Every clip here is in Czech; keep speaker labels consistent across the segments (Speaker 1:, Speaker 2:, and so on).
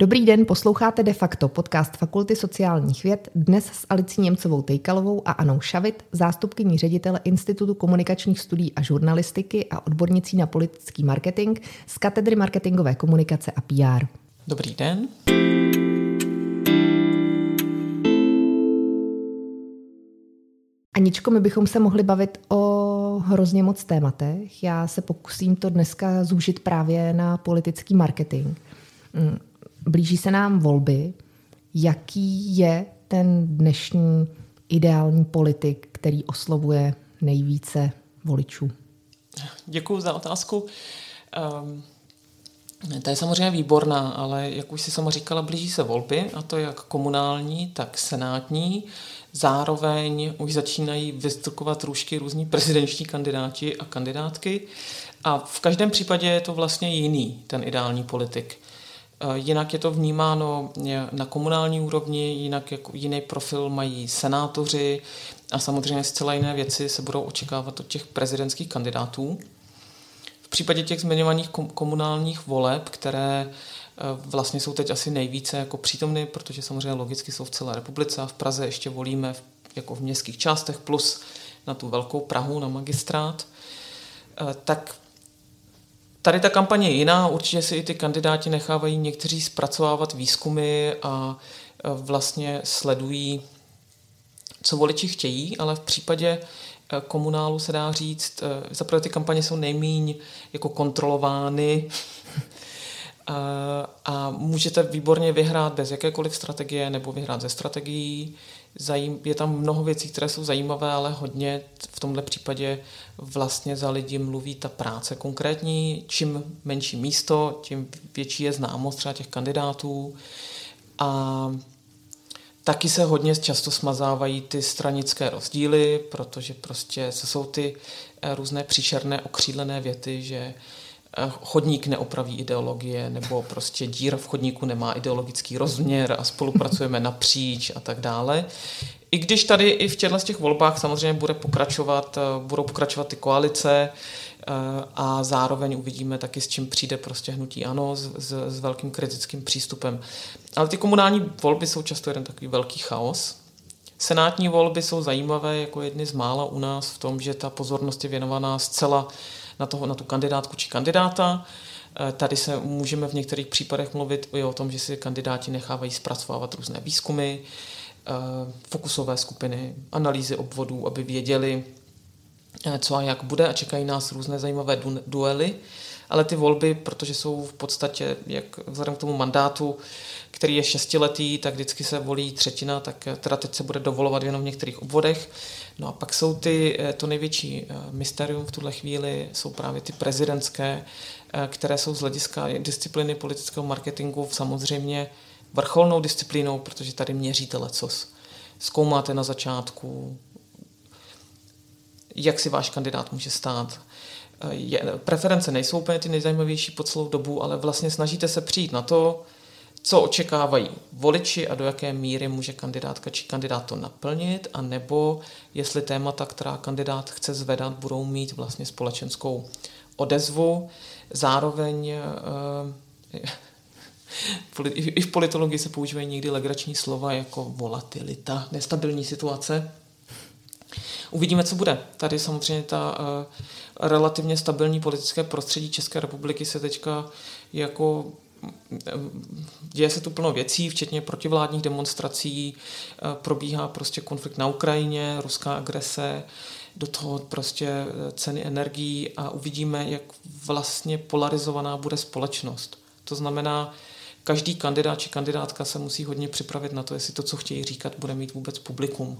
Speaker 1: Dobrý den, posloucháte de facto podcast Fakulty sociálních věd dnes s Alicí Němcovou Tejkalovou a Anou Šavit, zástupkyní ředitele Institutu komunikačních studií a žurnalistiky a odbornicí na politický marketing z katedry marketingové komunikace a PR.
Speaker 2: Dobrý den.
Speaker 1: Aničko, my bychom se mohli bavit o hrozně moc tématech. Já se pokusím to dneska zúžit právě na politický marketing. Blíží se nám volby. Jaký je ten dnešní ideální politik, který oslovuje nejvíce voličů?
Speaker 2: Děkuji za otázku. Um, to je samozřejmě výborná, ale jak už si sama říkala, blíží se volby, a to jak komunální, tak senátní. Zároveň už začínají vystrkovat růžky různí prezidentští kandidáti a kandidátky. A v každém případě je to vlastně jiný, ten ideální politik. Eh, jinak je to vnímáno eh, na komunální úrovni, jinak jako jiný profil mají senátoři a samozřejmě zcela jiné věci se budou očekávat od těch prezidentských kandidátů. V případě těch zmiňovaných komunálních voleb, které eh, vlastně jsou teď asi nejvíce jako přítomny, protože samozřejmě logicky jsou v celé republice a v Praze ještě volíme jako v městských částech plus na tu velkou Prahu, na magistrát, tak Tady ta kampaně je jiná, určitě si i ty kandidáti nechávají někteří zpracovávat výzkumy a e, vlastně sledují, co voliči chtějí, ale v případě e, komunálu se dá říct, e, zaprvé ty kampaně jsou nejmíň jako kontrolovány a, a můžete výborně vyhrát bez jakékoliv strategie nebo vyhrát ze strategií zajím, je tam mnoho věcí, které jsou zajímavé, ale hodně v tomhle případě vlastně za lidi mluví ta práce konkrétní. Čím menší místo, tím větší je známost třeba těch kandidátů. A taky se hodně často smazávají ty stranické rozdíly, protože prostě jsou ty eh, různé příšerné okřídlené věty, že Eh, chodník neopraví ideologie, nebo prostě díra v chodníku nemá ideologický rozměr a spolupracujeme napříč a tak dále. I když tady i v těchto těch volbách samozřejmě bude pokračovat, eh, budou pokračovat ty koalice eh, a zároveň uvidíme taky, s čím přijde prostě hnutí ANO s, s, s velkým kritickým přístupem. Ale ty komunální volby jsou často jeden takový velký chaos. Senátní volby jsou zajímavé jako jedny z mála u nás v tom, že ta pozornost je věnovaná zcela na, toho, na tu kandidátku či kandidáta. Eh, tady se můžeme v některých případech mluvit i o tom, že si kandidáti nechávají zpracovávat různé výzkumy, eh, fokusové skupiny, analýzy obvodů, aby věděli, co a jak bude a čekají nás různé zajímavé duely. Ale ty volby, protože jsou v podstatě, jak vzhledem k tomu mandátu, který je šestiletý, tak vždycky se volí třetina, tak teda teď se bude dovolovat jenom v některých obvodech. No a pak jsou ty, eh, to největší eh, mysterium v tuhle chvíli, jsou právě ty prezidentské, eh, které jsou z hlediska disciplíny politického marketingu samozřejmě vrcholnou disciplínou, protože tady měříte lecos. Zkoumáte na začátku, jak si váš kandidát může stát. Je, preference nejsou úplně ty nejzajímavější po celou dobu, ale vlastně snažíte se přijít na to, co očekávají voliči a do jaké míry může kandidátka či kandidát to naplnit, a nebo jestli témata, která kandidát chce zvedat, budou mít vlastně společenskou odezvu. Zároveň eh, i v politologii se používají někdy legrační slova jako volatilita, nestabilní situace. Uvidíme, co bude. Tady samozřejmě ta uh, relativně stabilní politické prostředí České republiky se teďka jako děje se tu plno věcí, včetně protivládních demonstrací, eh, probíhá prostě konflikt na Ukrajině, ruská agrese, do toho prostě eh, ceny energií a uvidíme, jak vlastně polarizovaná bude společnost. To znamená, každý kandidát či kandidátka se musí hodně připravit na to, jestli to, co chtějí říkat, bude mít vůbec publikum.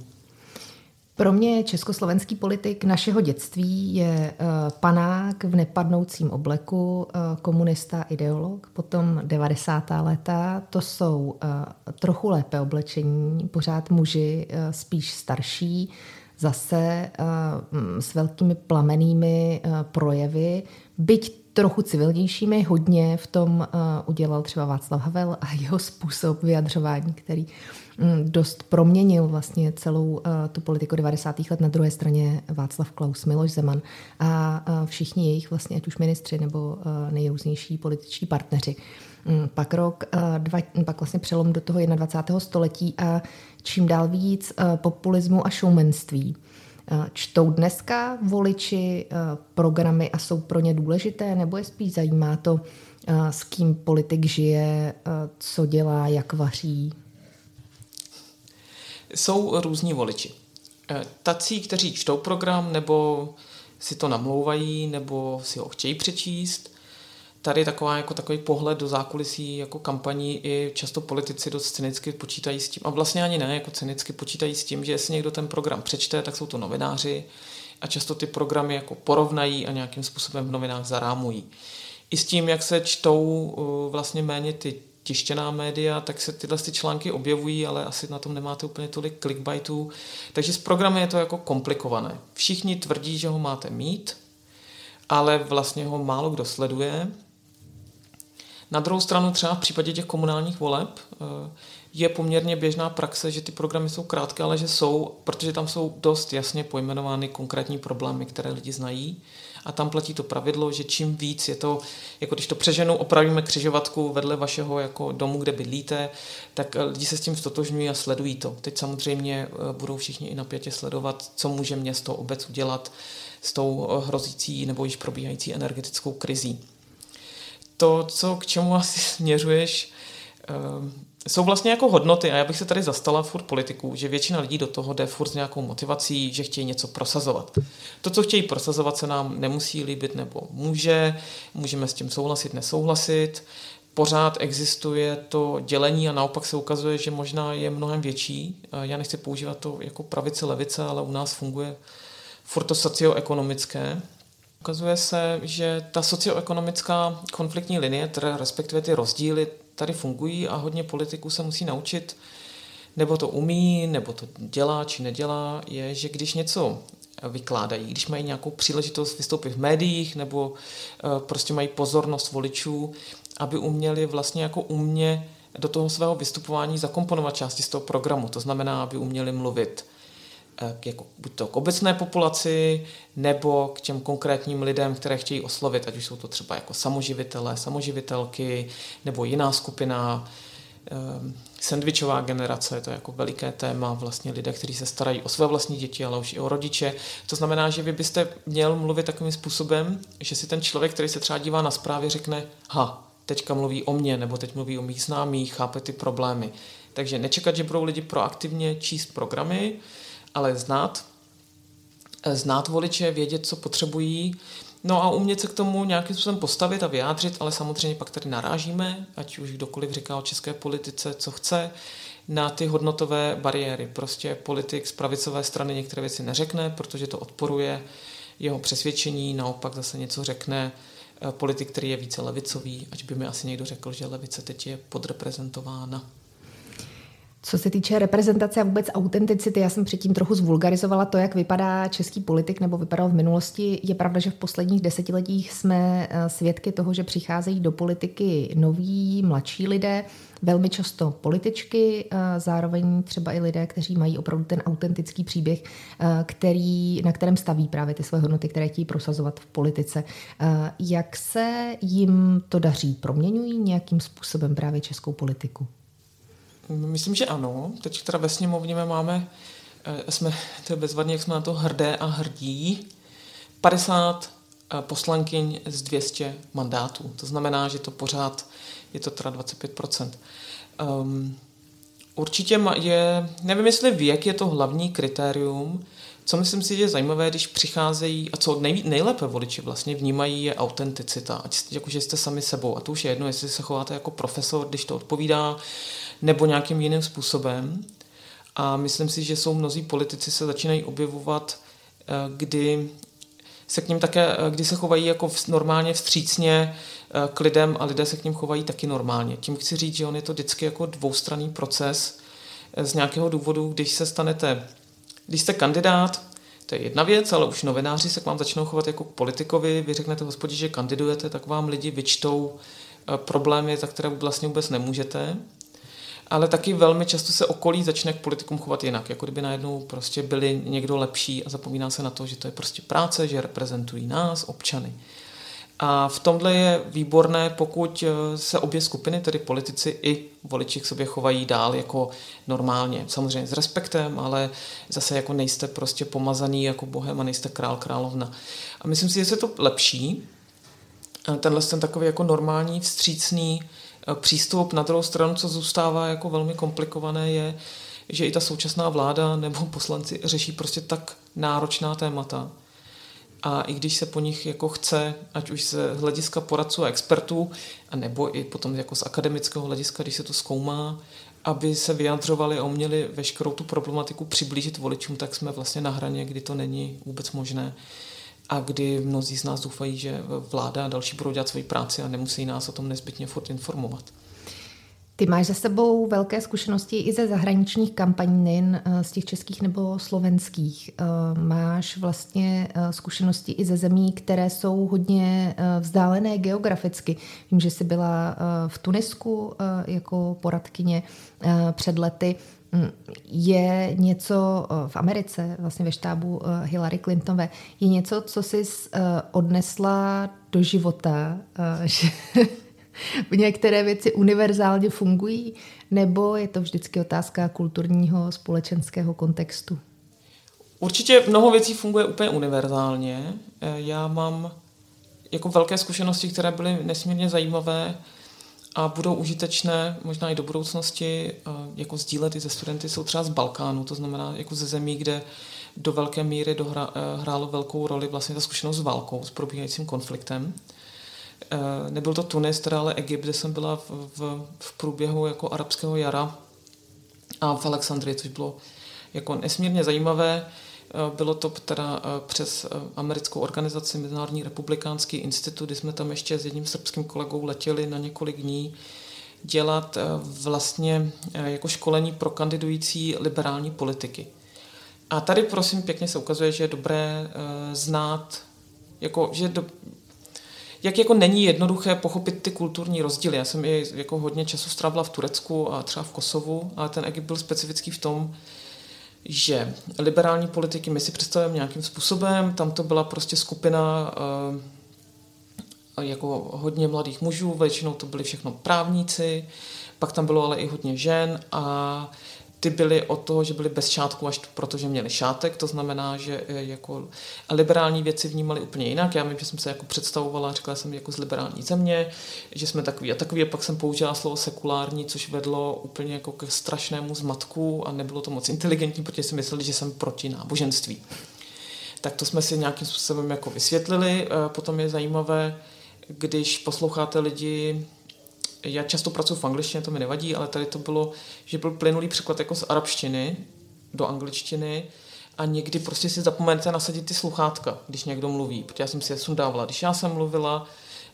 Speaker 1: Pro mě československý politik našeho dětství je uh, panák v nepadnoucím obleku, uh, komunista, ideolog. Potom 90. léta, to jsou uh, trochu lépe oblečení, pořád muži, spíš starší, zase s velkými plamenými projevy, byť trochu civilnějšími, hodně v tom udělal třeba Václav Havel a jeho způsob vyjadřování, který dost proměnil vlastně celou tu politiku 90. let na druhé straně Václav Klaus, Miloš Zeman a všichni jejich vlastně, ať už ministři nebo nejrůznější političtí partneři. Mm, pak rok, dva, pak vlastně přelom do toho 21. století a čím dál víc populismu a showmanství. Čtou dneska voliči programy a jsou pro ně důležité, nebo je spíš zajímá to, s kým politik žije, co dělá, jak vaří?
Speaker 2: Jsou různí voliči. E, tací, kteří čtou program, nebo si to namlouvají, nebo si ho chtějí přečíst. Tady taková, jako takový pohled do zákulisí jako kampaní i často politici dost cynicky počítají s tím, a vlastně ani ne, jako cynicky počítají s tím, že jestli někdo ten program přečte, tak jsou to novináři a často ty programy jako porovnají a nějakým způsobem v novinách zarámují i s tím, jak se čtou vlastně méně ty tištěná média, tak se tyhle ty články objevují, ale asi na tom nemáte úplně tolik clickbaitů. Takže s programy je to jako komplikované. Všichni tvrdí, že ho máte mít, ale vlastně ho málo kdo sleduje. Na druhou stranu třeba v případě těch komunálních voleb e, je poměrně běžná praxe, že ty programy jsou krátké, ale že jsou, protože tam jsou dost jasně pojmenovány konkrétní problémy, které lidi znají a tam platí to pravidlo, že čím víc je to, jako když to přeženu, opravíme křižovatku vedle vašeho jako domu, kde bydlíte, tak eh, lidi se s tím stotožňují a sledují to. Teď samozřejmě eh, budou všichni i napětě sledovat, co může město obec udělat s tou eh, hrozící nebo již probíhající energetickou krizí. To, co k čemu asi směřuješ, jsou vlastně jako hodnoty a já bych se tady zastala furt politiků, že většina lidí do toho jde furt s nějakou motivací, že chtějí něco prosazovat. To, co chtějí prosazovat, se nám nemusí líbit nebo může, můžeme s tím souhlasit, nesouhlasit. Pořád existuje to dělení a naopak se ukazuje, že možná je mnohem větší. Já nechci používat to jako pravice, levice, ale u nás funguje furt to socioekonomické. Ukazuje se, že ta socioekonomická konfliktní linie, teda respektive ty rozdíly, tady fungují a hodně politiků se musí naučit, nebo to umí, nebo to dělá či nedělá, je, že když něco vykládají, když mají nějakou příležitost vystoupit v médiích, nebo eh, prostě mají pozornost voličů, aby uměli vlastně jako umě do toho svého vystupování zakomponovat části z toho programu. To znamená, aby uměli mluvit Eh, k, jako, buď to k obecné populaci, nebo k těm konkrétním lidem, které chtějí oslovit, ať už jsou to třeba jako samoživitelé, samoživitelky, nebo jiná skupina, um, sandvičová generace, to je jako veliké téma, vlastně lidé, kteří se starají o své vlastní děti, ale už i o rodiče. To znamená, že vy byste měl mluvit takovým způsobem, že si ten člověk, který se třeba dívá na zprávy, řekne, ha, teďka mluví o mně, nebo teď mluví o mých známých, chápe ty problémy. Takže nečekat, že budou lidi proaktivně číst programy, ale znát, eh, znát voliče, vědět, co potřebují, no a umět se k tomu nějakým způsobem postavit a vyjádřit, ale samozřejmě pak tady narážíme, ať už kdokoliv říká o české politice, co chce, na ty hodnotové bariéry. Prostě politik z pravicové strany některé věci neřekne, protože to odporuje jeho přesvědčení, naopak zase něco řekne eh, politik, který je více levicový, ať by mi asi někdo řekl, že levice teď je podreprezentována.
Speaker 1: Co se týče reprezentace a vůbec autenticity, já jsem předtím trochu zvulgarizovala to, jak vypadá český politik nebo vypadal v minulosti. Je pravda, že v posledních desetiletích jsme eh, svědky toho, že přicházejí do politiky noví, mladší lidé, velmi často političky, eh, zároveň třeba i lidé, kteří mají opravdu ten autentický příběh, eh, který, na kterém staví právě ty své hodnoty, které chtějí prosazovat v politice. Jak se jim to daří? Proměňují nějakým způsobem právě českou politiku?
Speaker 2: Myslím, že ano. Teď teda ve sněmovně máme, eh, jsme, to je bezvadně, jak jsme na to hrdé a hrdí, 50 eh, poslankyň z 200 mandátů. To znamená, že to pořád je to teda 25%. Um, ehm, určitě je, nevím, jestli věk je to hlavní kritérium, co myslím si, že je zajímavé, když přicházejí, a co nej, nejlépe voliči vlastně vnímají, je autenticita. Ať jakože jste sami sebou. A to už je jedno, jestli se chováte jako profesor, když to odpovídá nebo nějakým jiným způsobem. A myslím si, že jsou mnozí politici se začínají objevovat, eh, kdy se k ním také, eh, kdy se chovají jako normálně vstřícně eh, k lidem a lidé se k ním chovají taky normálně. Tím chci říct, že on je to vždycky jako dvoustranný proces z nějakého důvodu, když se stanete, když jste kandidát, to je jedna věc, ale už novináři se k vám začnou chovat jako k politikovi, vy řeknete hospodě, že kandidujete, tak vám lidi vyčtou problémy, za které vlastně vůbec nemůžete ale taky velmi často se okolí začne k politikům chovat jinak, jako kdyby najednou prostě byli někdo lepší a zapomíná se na to, že to je prostě práce, že reprezentují nás, občany. A v tomhle je výborné, pokud eh, se obě skupiny, tedy politici i voliči k sobě chovají dál jako normálně. Samozřejmě s respektem, ale zase jako nejste prostě pomazaný jako bohem a nejste král, královna. A myslím si, že se to lepší. Tenhle ten takový jako normální, vstřícný přístup. Na druhou stranu, co zůstává jako velmi komplikované, je, že i ta současná vláda nebo poslanci řeší prostě tak náročná témata, a i když se po nich jako chce, ať už z hlediska poradců a expertů, a nebo i potom jako z akademického hlediska, když se to zkoumá, aby se vyjadřovali a uměli veškerou tu problematiku přiblížit voličům, tak jsme vlastně na hraně, kdy to není vůbec možné a kdy mnozí z nás doufají, že vláda a další budou dělat svoji práci a nemusí nás o tom nezbytně furt informovat.
Speaker 1: Ty máš za sebou velké zkušenosti i ze zahraničních kampaní, nejen eh, z těch českých nebo slovenských. Eh, máš vlastně eh, zkušenosti i ze zemí, které jsou hodně vzdálené geograficky. Vím, že jsi byla v Tunisku jako poradkyně před lety. Je něco v Americe, vlastně ve štábu Hillary Clintonové, je něco, co jsi odnesla do života, že některé věci univerzálně fungují, nebo je to vždycky otázka kulturního, společenského kontextu?
Speaker 2: Určitě mnoho věcí funguje úplně univerzálně. Eh, já mám jako velké zkušenosti, které byly nesmírně zajímavé a budou užitečné možná i do budoucnosti, eh, jako sdílet i ze studenty, jsou třeba z Balkánu, to znamená jako ze zemí, kde do velké míry dohra, eh, hrálo velkou roli vlastně ta zkušenost s válkou, s probíhajícím konfliktem. Eh, nebyl to Tunis, teda ale Egypt, kde jsem byla v, v, v průběhu jako arabského jara a v Alexandrii, což bylo jako nesmírně zajímavé. Eh, bylo to teda eh, přes americkou organizaci Mezinárodní republikánský institut, kdy jsme tam ještě s jedním srbským kolegou letěli na několik dní dělat vlastně jako školení pro kandidující liberální politiky. A tady prosím pěkně se ukazuje, že je dobré znát, jako, že do, jak jako není jednoduché pochopit ty kulturní rozdíly. Já jsem i jako hodně času strávila v Turecku a třeba v Kosovu, ale ten Egypt byl specifický v tom, že liberální politiky my si představujeme nějakým způsobem, tam to byla prostě skupina uh, jako hodně mladých mužů, většinou to byli všechno právníci, pak tam bylo ale i hodně žen a ty byly od toho, že byly bez šátku až protože měli šátek, to znamená, že eh, jako liberální věci vnímali úplně jinak. Já vím, že jsem se jako představovala, řekla jsem jako z liberální země, že jsme takový a takový, a pak jsem použila slovo sekulární, což vedlo úplně jako ke strašnému zmatku a nebylo to moc inteligentní, protože si mysleli, že jsem proti náboženství. Tak to jsme si nějakým způsobem jako vysvětlili. Eh, potom je zajímavé, když posloucháte lidi, já často pracuji v angličtině, to mi nevadí, ale tady to bylo, že byl plynulý překlad jako z arabštiny do angličtiny a někdy prostě si zapomenete nasadit ty sluchátka, když někdo mluví, protože já jsem si je sundávala, když já jsem mluvila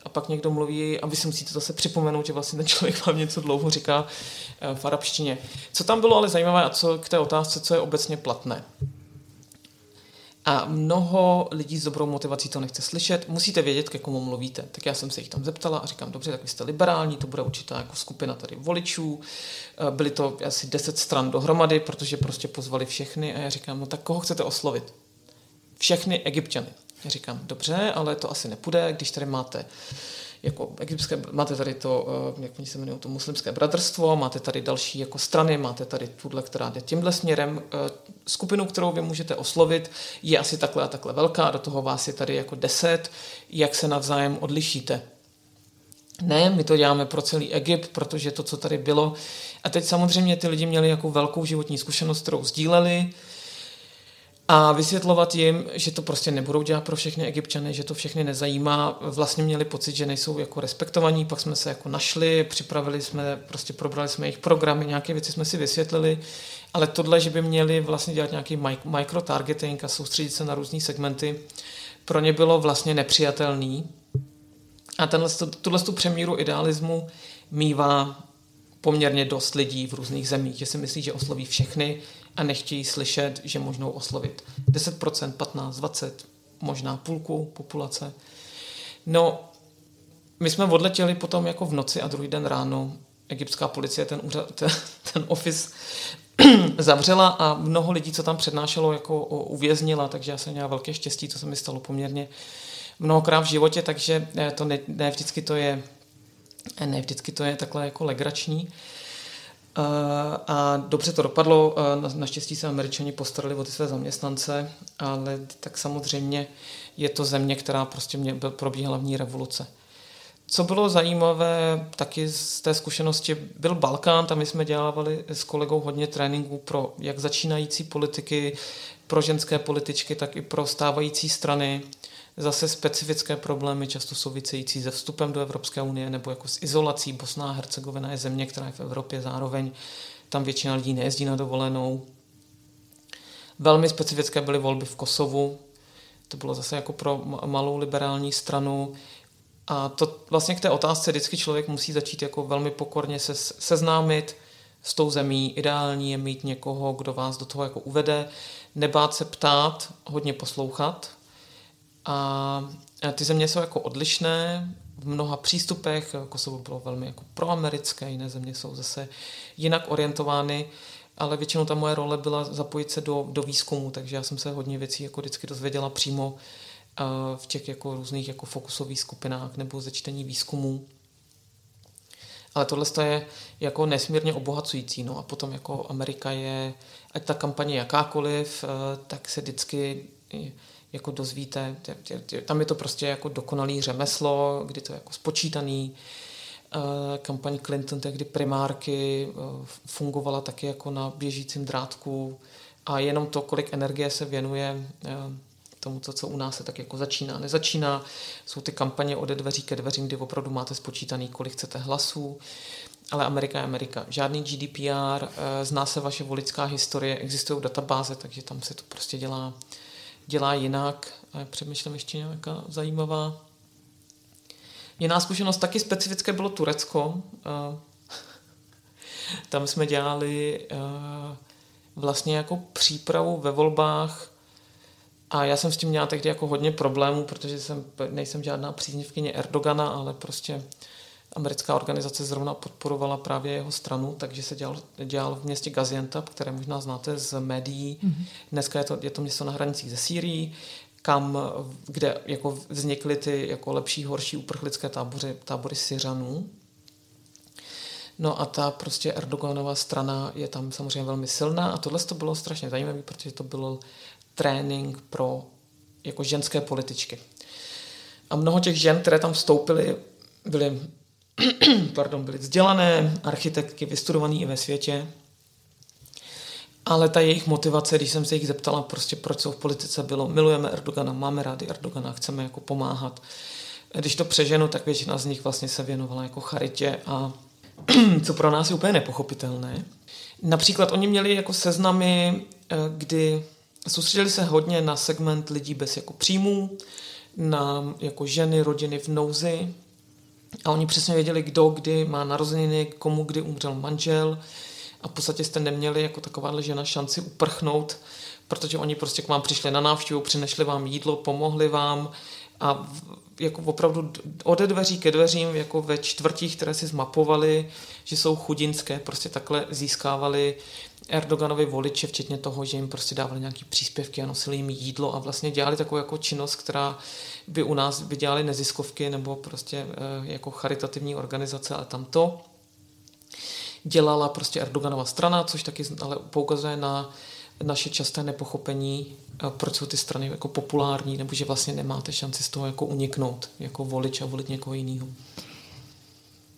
Speaker 2: a pak někdo mluví a vy si musíte zase připomenout, že vlastně ten člověk vám něco dlouho říká eh, v arabštině. Co tam bylo ale zajímavé a co k té otázce, co je obecně platné. A mnoho lidí s dobrou motivací to nechce slyšet. Musíte vědět, ke komu mluvíte. Tak já jsem se jich tam zeptala a říkám, dobře, tak vy jste liberální, to bude určitá jako skupina tady voličů. Eh, byly to asi 10 stran dohromady, protože prostě pozvali všechny a já říkám, no tak koho chcete oslovit? Všechny egyptiany. Já říkám, dobře, ale to asi nepůjde, když tady máte jako egyptské, máte tady to, eh, jak oni se jmenují, to muslimské bratrstvo, máte tady další jako strany, máte tady tuhle, která jde tímhle směrem. Eh, skupinu, kterou vy můžete oslovit, je asi takhle a takhle velká, do toho vás je tady jako deset, jak se navzájem odlišíte. Ne, my to děláme pro celý Egypt, protože to, co tady bylo. A teď samozřejmě ty lidi měli jako velkou životní zkušenost, kterou sdíleli, a vysvětlovat jim, že to prostě nebudou dělat pro všechny egyptiany, že to všechny nezajímá. Vlastně měli pocit, že nejsou jako respektovaní, pak jsme se jako našli, připravili jsme, prostě probrali jsme jejich programy, nějaké věci jsme si vysvětlili, ale tohle, že by měli vlastně dělat nějaký micro-targeting a soustředit se na různé segmenty, pro ně bylo vlastně nepřijatelný. A tenhle, tuhle tu přemíru idealismu mývá poměrně dost lidí v různých zemích, že si myslí, že osloví všechny a nechtějí slyšet, že možnou oslovit 10%, 15, 20, možná půlku populace. No, my jsme odletěli potom jako v noci a druhý den ráno egyptská policie ten, úřad, ten, ten office zavřela a mnoho lidí, co tam přednášelo, jako uvěznila, takže já jsem měla velké štěstí, to se mi stalo poměrně mnohokrát v životě, takže eh, to ne, ne vždycky to je ne vždycky to je takhle jako legrační. Eh, a dobře to dopadlo, naštěstí se američani postarali o ty své zaměstnance, ale tak samozřejmě je to země, která prostě mě probíhala v ní revoluce. Co bylo zajímavé taky z té zkušenosti, byl Balkán, tam jsme dělávali s kolegou hodně tréninků pro jak začínající politiky, pro ženské političky, tak i pro stávající strany. Zase specifické problémy, často související se vstupem do Evropské unie nebo jako s izolací. Bosna a Hercegovina je země, která je v Evropě zároveň. Tam většina lidí nejezdí na dovolenou. Velmi specifické byly volby v Kosovu. To bylo zase jako pro malou liberální stranu. A to vlastně k té otázce vždycky člověk musí začít jako velmi pokorně se seznámit s tou zemí. Ideální je mít někoho, kdo vás do toho jako uvede, nebát se ptát, hodně poslouchat. A ty země jsou jako odlišné v mnoha přístupech. Kosovo bylo velmi jako proamerické, jiné země jsou zase jinak orientovány ale většinou ta moje role byla zapojit se do, do výzkumu, takže já jsem se hodně věcí jako vždycky dozvěděla přímo v těch jako různých jako fokusových skupinách nebo ze čtení výzkumů. Ale tohle je jako nesmírně obohacující. No a potom jako Amerika je, ať ta kampaně jakákoliv, eh, tak se vždycky jako dozvíte, tam je to prostě jako dokonalý řemeslo, kdy to je jako spočítaný. Eh, kampaň Clinton tehdy primárky eh, fungovala taky jako na běžícím drátku a jenom to, kolik energie se věnuje tomu, to, co u nás se tak jako začíná, nezačíná. Jsou ty kampaně ode dveří ke dveřím, kdy opravdu máte spočítaný, kolik chcete hlasů. Ale Amerika je Amerika. Žádný GDPR, eh, zná se vaše voličská historie, existují databáze, takže tam se to prostě dělá, dělá jinak. A přemýšlím ještě nějaká zajímavá. Jiná zkušenost, taky specifické bylo Turecko. Tam jsme dělali vlastně jako přípravu ve volbách a já jsem s tím měla tehdy jako hodně problémů, protože jsem, nejsem žádná příznivkyně Erdogana, ale prostě americká organizace zrovna podporovala právě jeho stranu, takže se dělal, dělal v městě Gaziantep, které možná znáte z médií. Mm-hmm. Dneska je to, je to město na hranicích ze Sýrií, kam, kde jako vznikly ty jako lepší, horší uprchlické tábory, tábory Syřanů. No a ta prostě Erdoganova strana je tam samozřejmě velmi silná a tohle to bylo strašně zajímavé, protože to bylo trénink pro jako ženské političky. A mnoho těch žen, které tam vstoupily, byly, pardon, byly vzdělané, architektky, vystudované i ve světě, ale ta jejich motivace, když jsem se jich zeptala, prostě proč jsou v politice, bylo milujeme Erdogana, máme rádi Erdogana, chceme jako pomáhat. Když to přeženu, tak většina z nich vlastně se věnovala jako charitě a co pro nás je úplně nepochopitelné. Například oni měli jako seznamy, eh, kdy soustředili se hodně na segment lidí bez jako příjmů, na jako ženy, rodiny v nouzi a oni přesně věděli, kdo kdy má narozeniny, komu kdy umřel manžel. A v podstatě jste neměli jako takováhle žena šanci uprchnout, protože oni prostě k vám přišli na návštěvu, přinesli vám jídlo, pomohli vám a jako opravdu ode dveří ke dveřím, jako ve čtvrtích, které si zmapovali, že jsou chudinské, prostě takhle získávali Erdoganovi voliče, včetně toho, že jim prostě dávali nějaké příspěvky a nosili jim jídlo a vlastně dělali takovou jako činnost, která by u nás by dělali neziskovky nebo prostě eh, jako charitativní organizace, ale tam to dělala prostě Erdoganova strana, což taky ale poukazuje na naše časté nepochopení, eh, proč jsou ty strany jako populární, nebo že vlastně nemáte šanci z toho jako uniknout, jako volič a volit někoho jiného.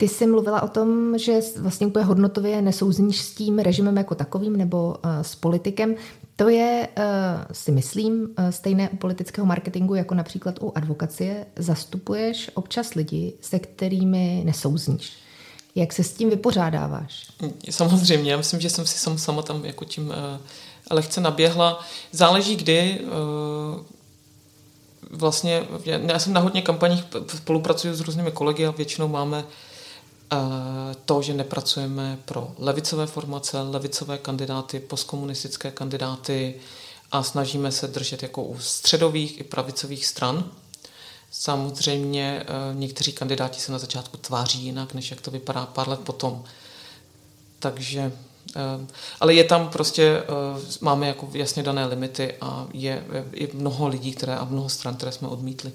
Speaker 1: Ty jsi mluvila o tom, že vlastně úplně hodnotově nesouzníš s tím režimem jako takovým nebo uh, s politikem. To je, uh, si myslím, uh, stejné u politického marketingu jako například u advokacie. Zastupuješ občas lidi, se kterými nesouzníš. Jak se s tím vypořádáváš?
Speaker 2: Samozřejmě, já myslím, že jsem si sam, sama tam jako tím lehce naběhla. Záleží kdy. Vlastně, já jsem na hodně kampaních spolupracuju s různými kolegy a většinou máme to, že nepracujeme pro levicové formace, levicové kandidáty, postkomunistické kandidáty a snažíme se držet jako u středových i pravicových stran. Samozřejmě někteří kandidáti se na začátku tváří jinak, než jak to vypadá pár let potom. Takže ale je tam prostě, máme jako jasně dané limity a je, je mnoho lidí které, a mnoho stran, které jsme odmítli.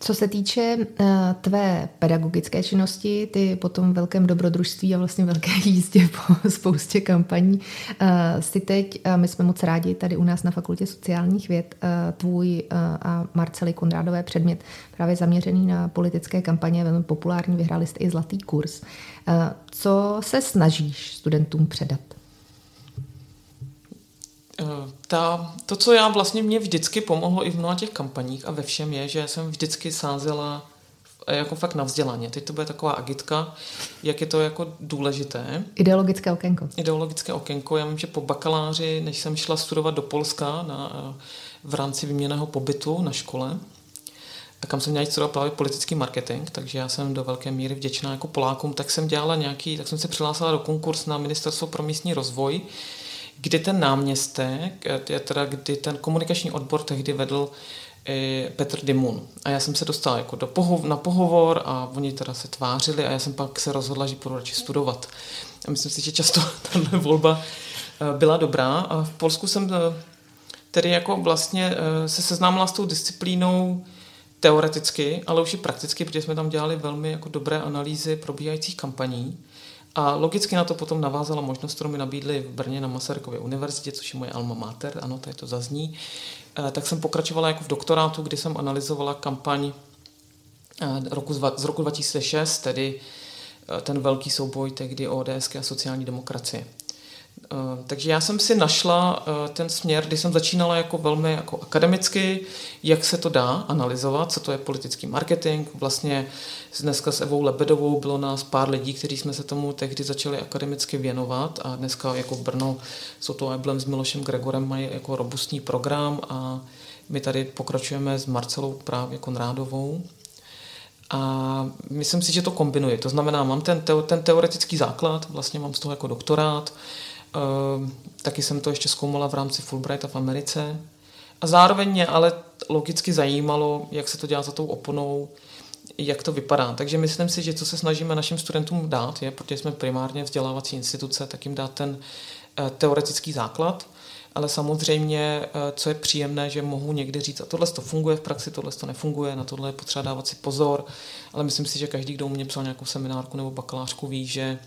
Speaker 1: Co se týče uh, tvé pedagogické činnosti, ty po tom velkém dobrodružství a vlastně velké jízdě po spoustě kampaní, uh, si teď, uh, my jsme moc rádi tady u nás na Fakultě sociálních věd, uh, tvůj uh, a Marcely Konrádové předmět právě zaměřený na politické kampaně, velmi populární, vyhráli jste i zlatý kurz. Uh, co se snažíš studentům předat?
Speaker 2: Eh, ta, to, co já vlastně mě vždycky pomohlo i v mnoha těch kampaních a ve všem je, že jsem vždycky sázela jako fakt na vzdělání. Teď to bude taková agitka, jak je to jako důležité.
Speaker 1: Ideologické okénko.
Speaker 2: Ideologické okénko. Já vím, že po bakaláři, než jsem šla studovat do Polska na, v rámci výměného pobytu na škole, a kam jsem měla studovat právě politický marketing, takže já jsem do velké míry vděčná jako Polákům, tak jsem dělala nějaký, tak jsem se přihlásila do konkurs na Ministerstvo pro místní rozvoj, kdy ten náměstek, eh, teda kdy ten komunikační odbor tehdy vedl eh, Petr Dimun. A já jsem se dostala jako do pohov, na pohovor a oni teda se tvářili a já jsem pak se rozhodla, že půjdu radši studovat. A myslím si, že často tahle volba eh, byla dobrá. A v Polsku jsem tedy jako vlastně se seznámila s tou disciplínou teoreticky, ale už i prakticky, protože jsme tam dělali velmi jako dobré analýzy probíhajících kampaní. A logicky na to potom navázala možnost, kterou mi nabídli v Brně na Masarykově univerzitě, což je moje alma mater, ano, tady to zazní. Eh, tak jsem pokračovala jako v doktorátu, kdy jsem analyzovala kampaň eh, roku, z roku 2006, tedy eh, ten velký souboj tehdy ODS a sociální demokracie. Eh, takže já jsem si našla eh, ten směr, kdy jsem začínala jako velmi jako akademicky, jak se to dá analyzovat, co to je politický marketing. Vlastně dneska s Evou Lebedovou bylo nás pár lidí, kteří jsme se tomu tehdy začali akademicky věnovat a dneska jako v Brno jsou to Eblem s Milošem Gregorem mají jako robustní program a my tady pokračujeme s Marcelou právě Konrádovou. A myslím si, že to kombinuje. To znamená, mám ten, teo, ten teoretický základ, vlastně mám z toho jako doktorát, taky jsem to ještě zkoumala v rámci Fulbrighta v Americe. A zároveň mě ale logicky zajímalo, jak se to dělá za tou oponou, jak to vypadá. Takže myslím si, že co se snažíme našim studentům dát, je, protože jsme primárně vzdělávací instituce, tak jim dát ten eh, teoretický základ, ale samozřejmě, eh, co je příjemné, že mohu někdy říct, a tohle to funguje v praxi, tohle to nefunguje, na tohle je potřeba dávat si pozor, ale myslím si, že každý, kdo u mě psal nějakou seminárku nebo bakalářku, ví, že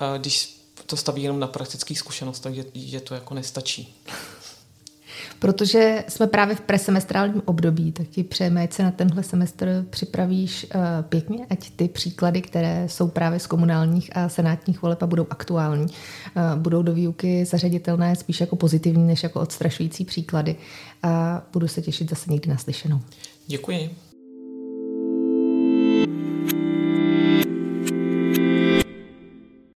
Speaker 2: eh, když to staví jenom na praktických zkušenostech, že, že to jako nestačí.
Speaker 1: Protože jsme právě v presemestrálním období, tak ti přejeme, ať se na tenhle semestr připravíš uh, pěkně, ať ty příklady, které jsou právě z komunálních a senátních voleb a budou aktuální, uh, budou do výuky zařaditelné spíš jako pozitivní, než jako odstrašující příklady. A budu se těšit zase někdy naslyšenou.
Speaker 2: Děkuji.